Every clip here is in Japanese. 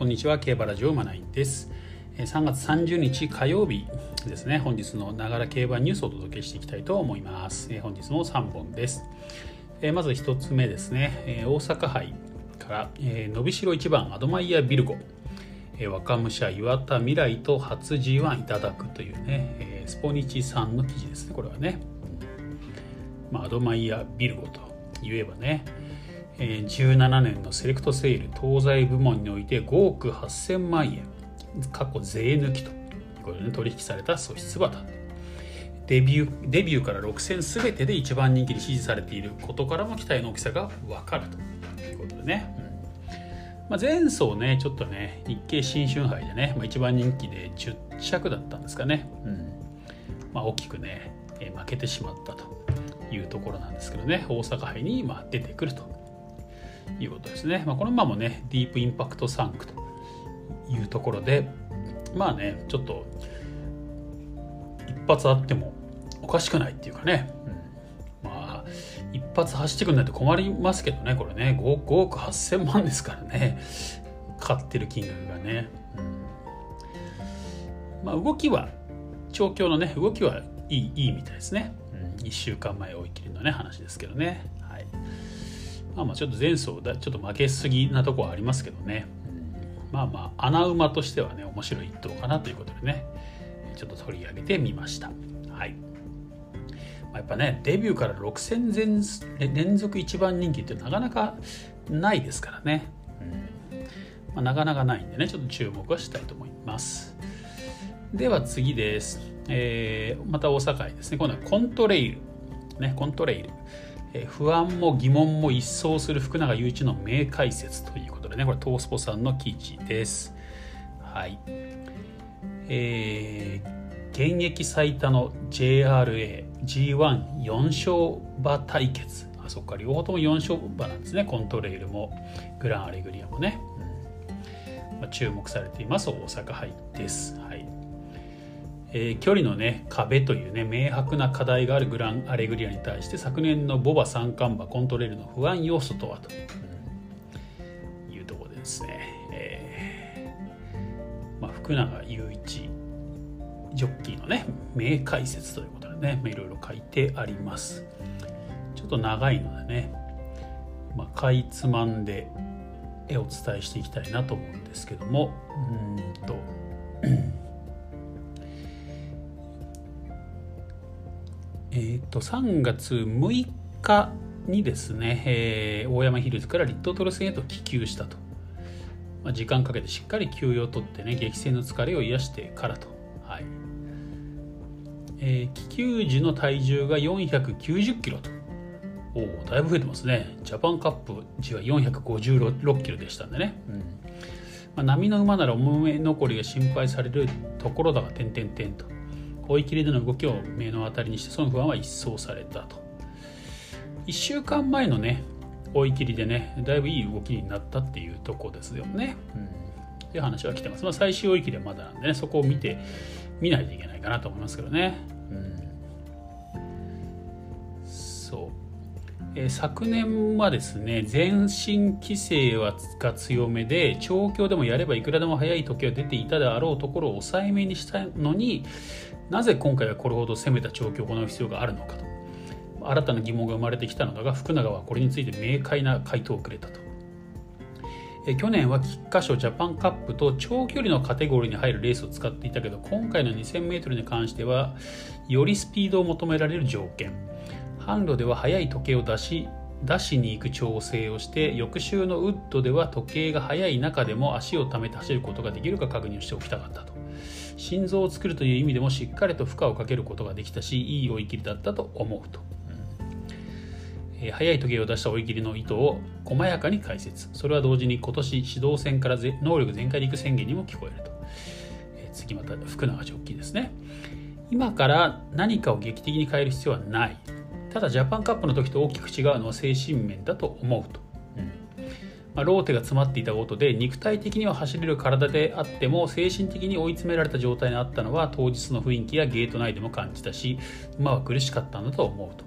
こんにちは競馬ラジオマナインです。3月30日火曜日ですね。本日のながら競馬ニュースをお届けしていきたいと思います。本日も3本です。まず1つ目ですね。大阪杯から伸びしろ1番アドマイヤビルゴ。若武者岩田未来と初 G1 いただくというねスポニチさんの記事ですね。これはね、まあ、アドマイヤビルゴと言えばね17年のセレクトセール東西部門において5億8000万円過去税抜きというこれ、ね、取引された素質馬だデビューデビューから6戦全てで一番人気に支持されていることからも期待の大きさが分かると。いうことでね、うん。まあ、前走ねちょっとね日経新春杯でね、まあ、一番人気で10着だったんですかね、うん。まあ、大きくね負けてしまったというところなんですけどね。大阪杯にま出てくると。いうことですね。まあ、この馬もね、ディープインパクトサンクというところで、まあね、ちょっと一発あってもおかしくないっていうかね、うん、まあ、一発走ってくんないと困りますけどね、これね、5, 5億8000万ですからね、買ってる金額がね。うん、まあ、動きは、調教のね、動きはいいいいみたいですね。うん、1週間前追い切りのね、話ですけどね。はいまあまあちょっと前走だちょっと負けすぎなとこはありますけどね、うん、まあまあ穴馬としてはね面白い一頭かなということでねちょっと取り上げてみました。はい、まあ、やっぱねデビューから6戦全連続一番人気ってなかなかないですからね、うん。まあ、なかなかないんでねちょっと注目はしたいと思います。では次です、えー、また大阪ですね。今度はコントレイル。ねコントレイル不安も疑問も一掃する福永祐一の名解説ということでね。これトースポさんの記事です。はい。えー、現役最多の JRAG14 勝馬対決。あそっか。両方とも4勝馬なんですね。コントレイルも。グランアレグリアもね、うん。まあ、注目されています。大阪杯です。はい。えー、距離のね壁というね明白な課題があるグランアレグリアに対して昨年のボバ三冠馬コントレールの不安要素とはというところでですね、えーまあ、福永雄一ジョッキーのね名解説ということでねいろいろ書いてあります。ちょっと長いのでね、まあ、かいつまんでお伝えしていきたいなと思うんですけどもうんとえーと、3月6日にですね、えー、大山ヒルズから立東トル戦へと帰球したと、まあ、時間かけてしっかり休養を取ってね激戦の疲れを癒してからと、はい。えー、気球時の体重が490キロと。おおだいぶ増えてますね。ジャパンカップ時は456キロでしたんでね、うん。まあ、波の馬なら重め残りが心配されるところだが点々点と。追い切りでの動きを目の当たりにしてその不安は一掃されたと。1週間前のね追い切りでねだいぶいい動きになったっていうとこですよね、うん、っていう話は来てます、まあ、最終追い切りはまだなんでねそこを見て見ないといけないかなと思いますけどね、うん、そう。えー、昨年はですね全身規制はが強めで調教でもやればいくらでも速い時は出ていたであろうところを抑えめにしたのになぜ今回はこれほど攻めた調教を行う必要があるのかと。新たな疑問が生まれてきたのだが福永はこれについて明快な回答をくれたと。え去年は菊花賞ジャパンカップと長距離のカテゴリーに入るレースを使っていたけど今回の 2000m に関してはよりスピードを求められる条件。販路では速い時計を出し出しに行く調整をして翌週のウッドでは時計が速い中でも足を溜めて走ることができるか確認しておきたかったと。心臓を作るという意味でもしっかりと負荷をかけることができたしいい追い切りだったと思うと、うん。えー、速い時計を出した追い切りの意図を細やかに解説。それは同時に今年指導戦から能力全開でいく宣言にも聞こえると、えー、次また福永ジョッキーですね。今から何かを劇的に変える必要はない。ただジャパンカップの時と大きく違うのは精神面だと思うと、うん。まあ、ローテが詰まっていたことで肉体的には走れる体であっても精神的に追い詰められた状態にあったのは当日の雰囲気やゲート内でも感じたし馬は苦しかったんだと思うと。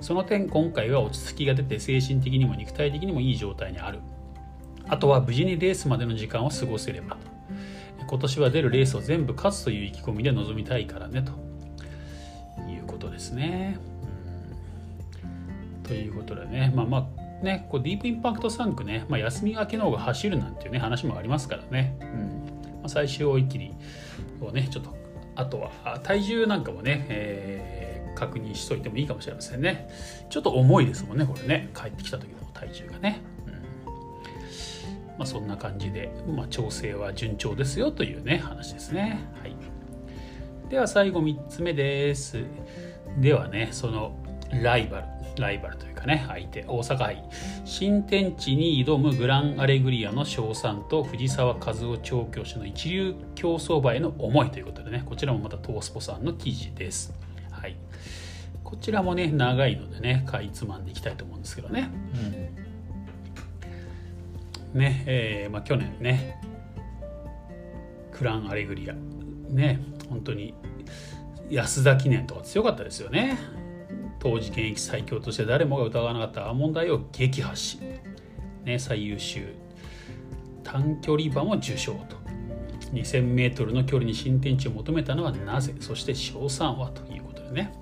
その点今回は落ち着きが出て精神的にも肉体的にもいい状態にある。あとは無事にレースまでの時間を過ごせれば今年は出るレースを全部勝つという意気込みで臨みたいからねと。いうことですね。ということでね。まあまあねこうディープインパクト3区ね、まあ、休み明けの方が走るなんていうね話もありますからね、うん。まあ、最終追い切りをねちょっとあとは体重なんかもね、えー、確認しといてもいいかもしれませんね。ちょっと重いですもんねこれね。帰ってきた時の体重がね。まあ、そんな感じで、まあ、調整は順調ですよというね話ですね。はい、では最後3つ目です。ではねそのライバルライバルというかね相手大阪杯新天地に挑むグランアレグリアの賞賛と藤沢和夫調教師の一流競走馬への思いということでねこちらもまたトースポさんの記事です。はい、こちらもね長いのでねかいつまんでいきたいと思うんですけどね。うんねえーまあ、去年ねクランアレグリアね本当に安田記念とか強かったですよね当時現役最強として誰もが疑わなかったアーモンダイを撃破し、ね、最優秀。短距離馬も受賞と。2000m の距離に新天地を求めたのはなぜ？そして賞賛はということでね。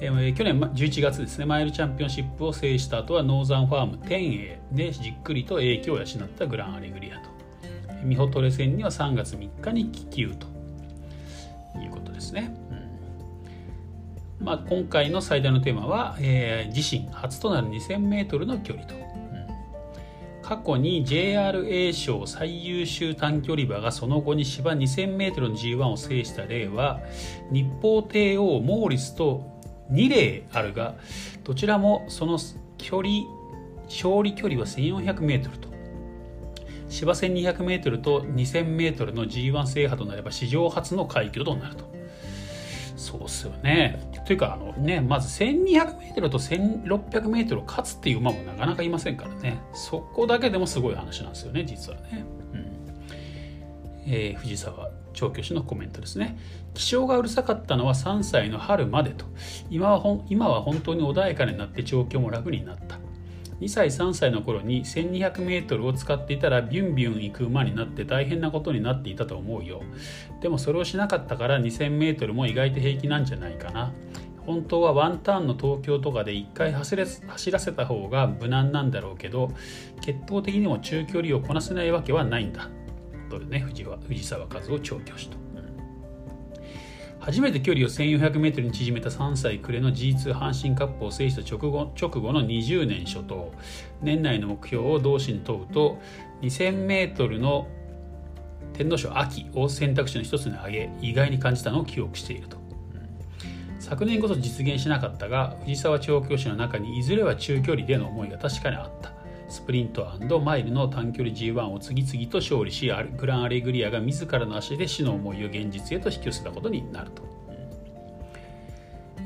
えー、去年11月ですねマイルチャンピオンシップを制した後はノーザンファーム天栄でじっくりと影響を養ったグランアレグリアと。ミホトレ戦には3月3日に気球ということですね、まあ、今回の最大のテーマは、えー、自身初となる 2000m の距離と、うん、過去に JRA 賞最優秀短距離馬がその後に芝 2000m の G1 を制した例は日報帝王モーリスと2例あるがどちらもその距離勝利距離は 1400m と。芝 1200m と 2000m の G1 制覇となれば史上初の快挙となると。そうっすよねというかあのねまず 1200m と 1600m を勝つっていう馬もなかなかいませんからね。そこだけでもすごい話なんですよね実はね、うん。えー、藤沢調教師のコメントですね。気象がうるさかったのは3歳の春までと。今はほ今は本当に穏やかになって調教も楽になった。2歳3歳の頃に 1200m を使っていたらビュンビュン行く馬になって大変なことになっていたと思うよ。でもそれをしなかったから 2000m も意外と平気なんじゃないかな。本当はワンターンの東京とかで1回走れ走らせた方が無難なんだろうけど血統的にも中距離をこなせないわけはないんだ。とね藤藤沢和夫調教師と、初めて距離を 1400m に縮めた3歳暮れの G2 阪神カップを制した直後直後の20年初頭。年内の目標を同士に問うと 2000m の天皇賞秋を選択肢の一つに挙げ意外に感じたのを記憶していると、昨年こそ実現しなかったが藤沢調教師の中にいずれは中距離での思いが確かにあった。スプリントマイルの短距離 G1 を次々と勝利しグランアレグリアが自らの足で死の思いを現実へと引き寄せたことになると、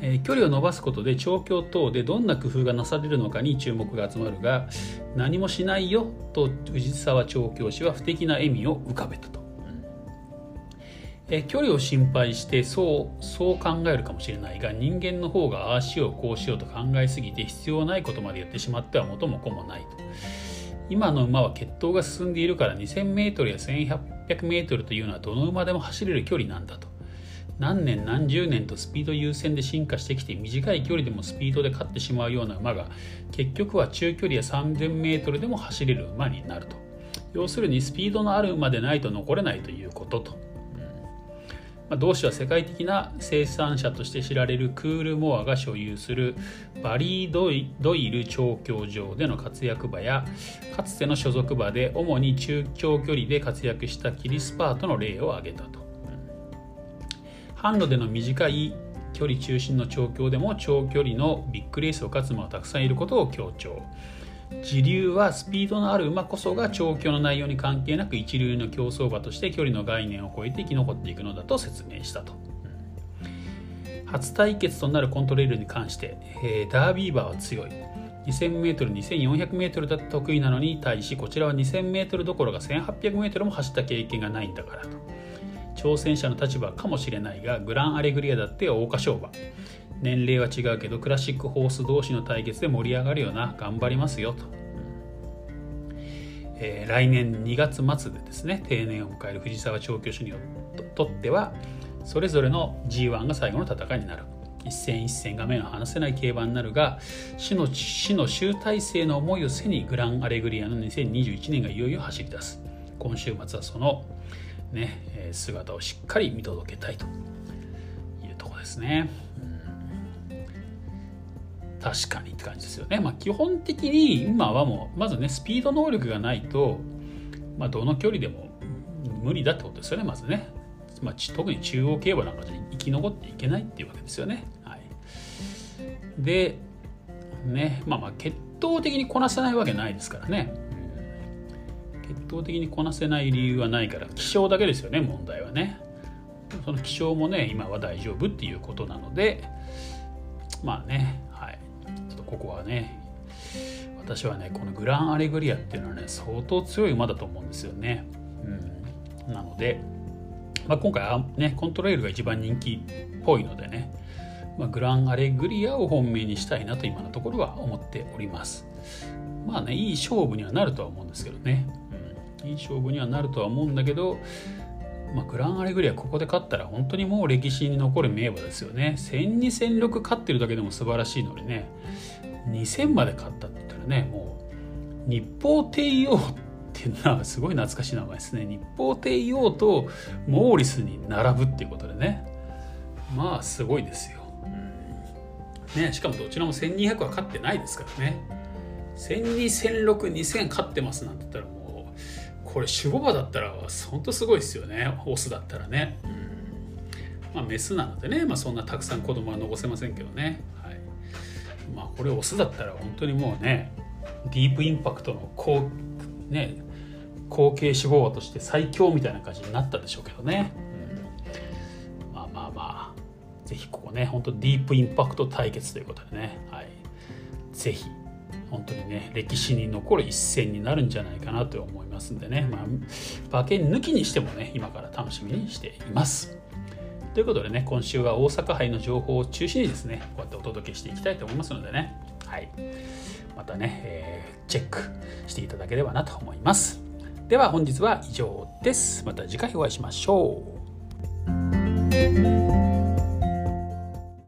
えー、距離を伸ばすことで調教等でどんな工夫がなされるのかに注目が集まるが何もしないよと藤沢調教師は不敵な笑みを浮かべたと。え距離を心配してそうそう考えるかもしれないが人間の方がああしようこうしようと考えすぎて必要ないことまでやってしまっては元も子もないと。今の馬は血統が進んでいるから 2000m や 1800m というのはどの馬でも走れる距離なんだと。何年何十年とスピード優先で進化してきて短い距離でもスピードで勝ってしまうような馬が結局は中距離や 3000m でも走れる馬になると。要するにスピードのある馬でないと残れないということと。まあ、同氏は世界的な生産者として知られるクールモアが所有するバリードイ・ドイル調教場での活躍馬やかつての所属馬で主に中長距離で活躍したキリスパートの例を挙げたと。販路での短い距離中心の調教でも長距離のビッグレースを勝つ馬はたくさんいることを強調。時流はスピードのある馬こそが調教の内容に関係なく一流の競走馬として距離の概念を超えて生き残っていくのだと説明したと。初対決となるコントレールに関して、えー、ダービー馬は強い。2000m、2400m だと得意なのに対しこちらは 2000m どころか 1800m も走った経験がないんだからと。挑戦者の立場かもしれないがグランアレグリアだって桜花賞馬年齢は違うけどクラシックホース同士の対決で盛り上がるよな。頑張りますよと、えー、来年2月末でですね定年を迎える藤沢調教師にとってはそれぞれの G1 が最後の戦いになる。一戦一戦が目の離せない競馬になるが死の死の集大成の思いを背にグランアレグリアの2021年がいよいよ走り出す。今週末はその、ね、姿をしっかり見届けたいというとこですね。確かにって感じですよね。まあ、基本的に今はもうまずねスピード能力がないと、まあ、どの距離でも無理だってことですよねまずね。まあ、特に中央競馬なんかじゃ生き残っていけないっていうわけですよね。はい、でねまあまあ血統的にこなせないわけないですからね。血統的にこなせない理由はないから気象だけですよね問題はね。その気象もね今は大丈夫っていうことなのでまあねここはね私はねこのグランアレグリアっていうのはね相当強い馬だと思うんですよね。うん、なので、まあ、今回はねコントレイルが一番人気っぽいのでね、まあ、グランアレグリアを本命にしたいなと今のところは思っております。まあねいい勝負にはなるとは思うんですけどね、うん、いい勝負にはなるとは思うんだけどまあ、グランアレグリアここで勝ったら本当にもう歴史に残る名馬ですよね。1000に1006勝ってるだけでも素晴らしいのにね。2000まで勝ったって言ったらねもう日報帝王っていうのはすごい懐かしい名前ですね。日報帝王とモーリスに並ぶっていうことでね。まあすごいですよ、うん、ね、しかもどちらも1200は勝ってないですからね。100210062000勝ってますなんて言ったらもうこれ守護馬だったら本当すごいですよね。オスだったらね、うん。まあ、メスなのでね、まあ、そんなたくさん子供は残せませんけどねまあこれオスだったら本当にもうねディープインパクトの後ね後継志望として最強みたいな感じになったでしょうけどね、うん、まあまあまあぜひここね本当ディープインパクト対決ということでね、はい、ぜひ本当にね歴史に残る一戦になるんじゃないかなと思いますんでね、まあ、馬券抜きにしてもね今から楽しみにしています。ということでね、今週は大阪杯の情報を中心にですね、こうやってお届けしていきたいと思いますのでね、はい。またね、えー、チェックしていただければなと思います。では本日は以上です。また次回お会いしましょう。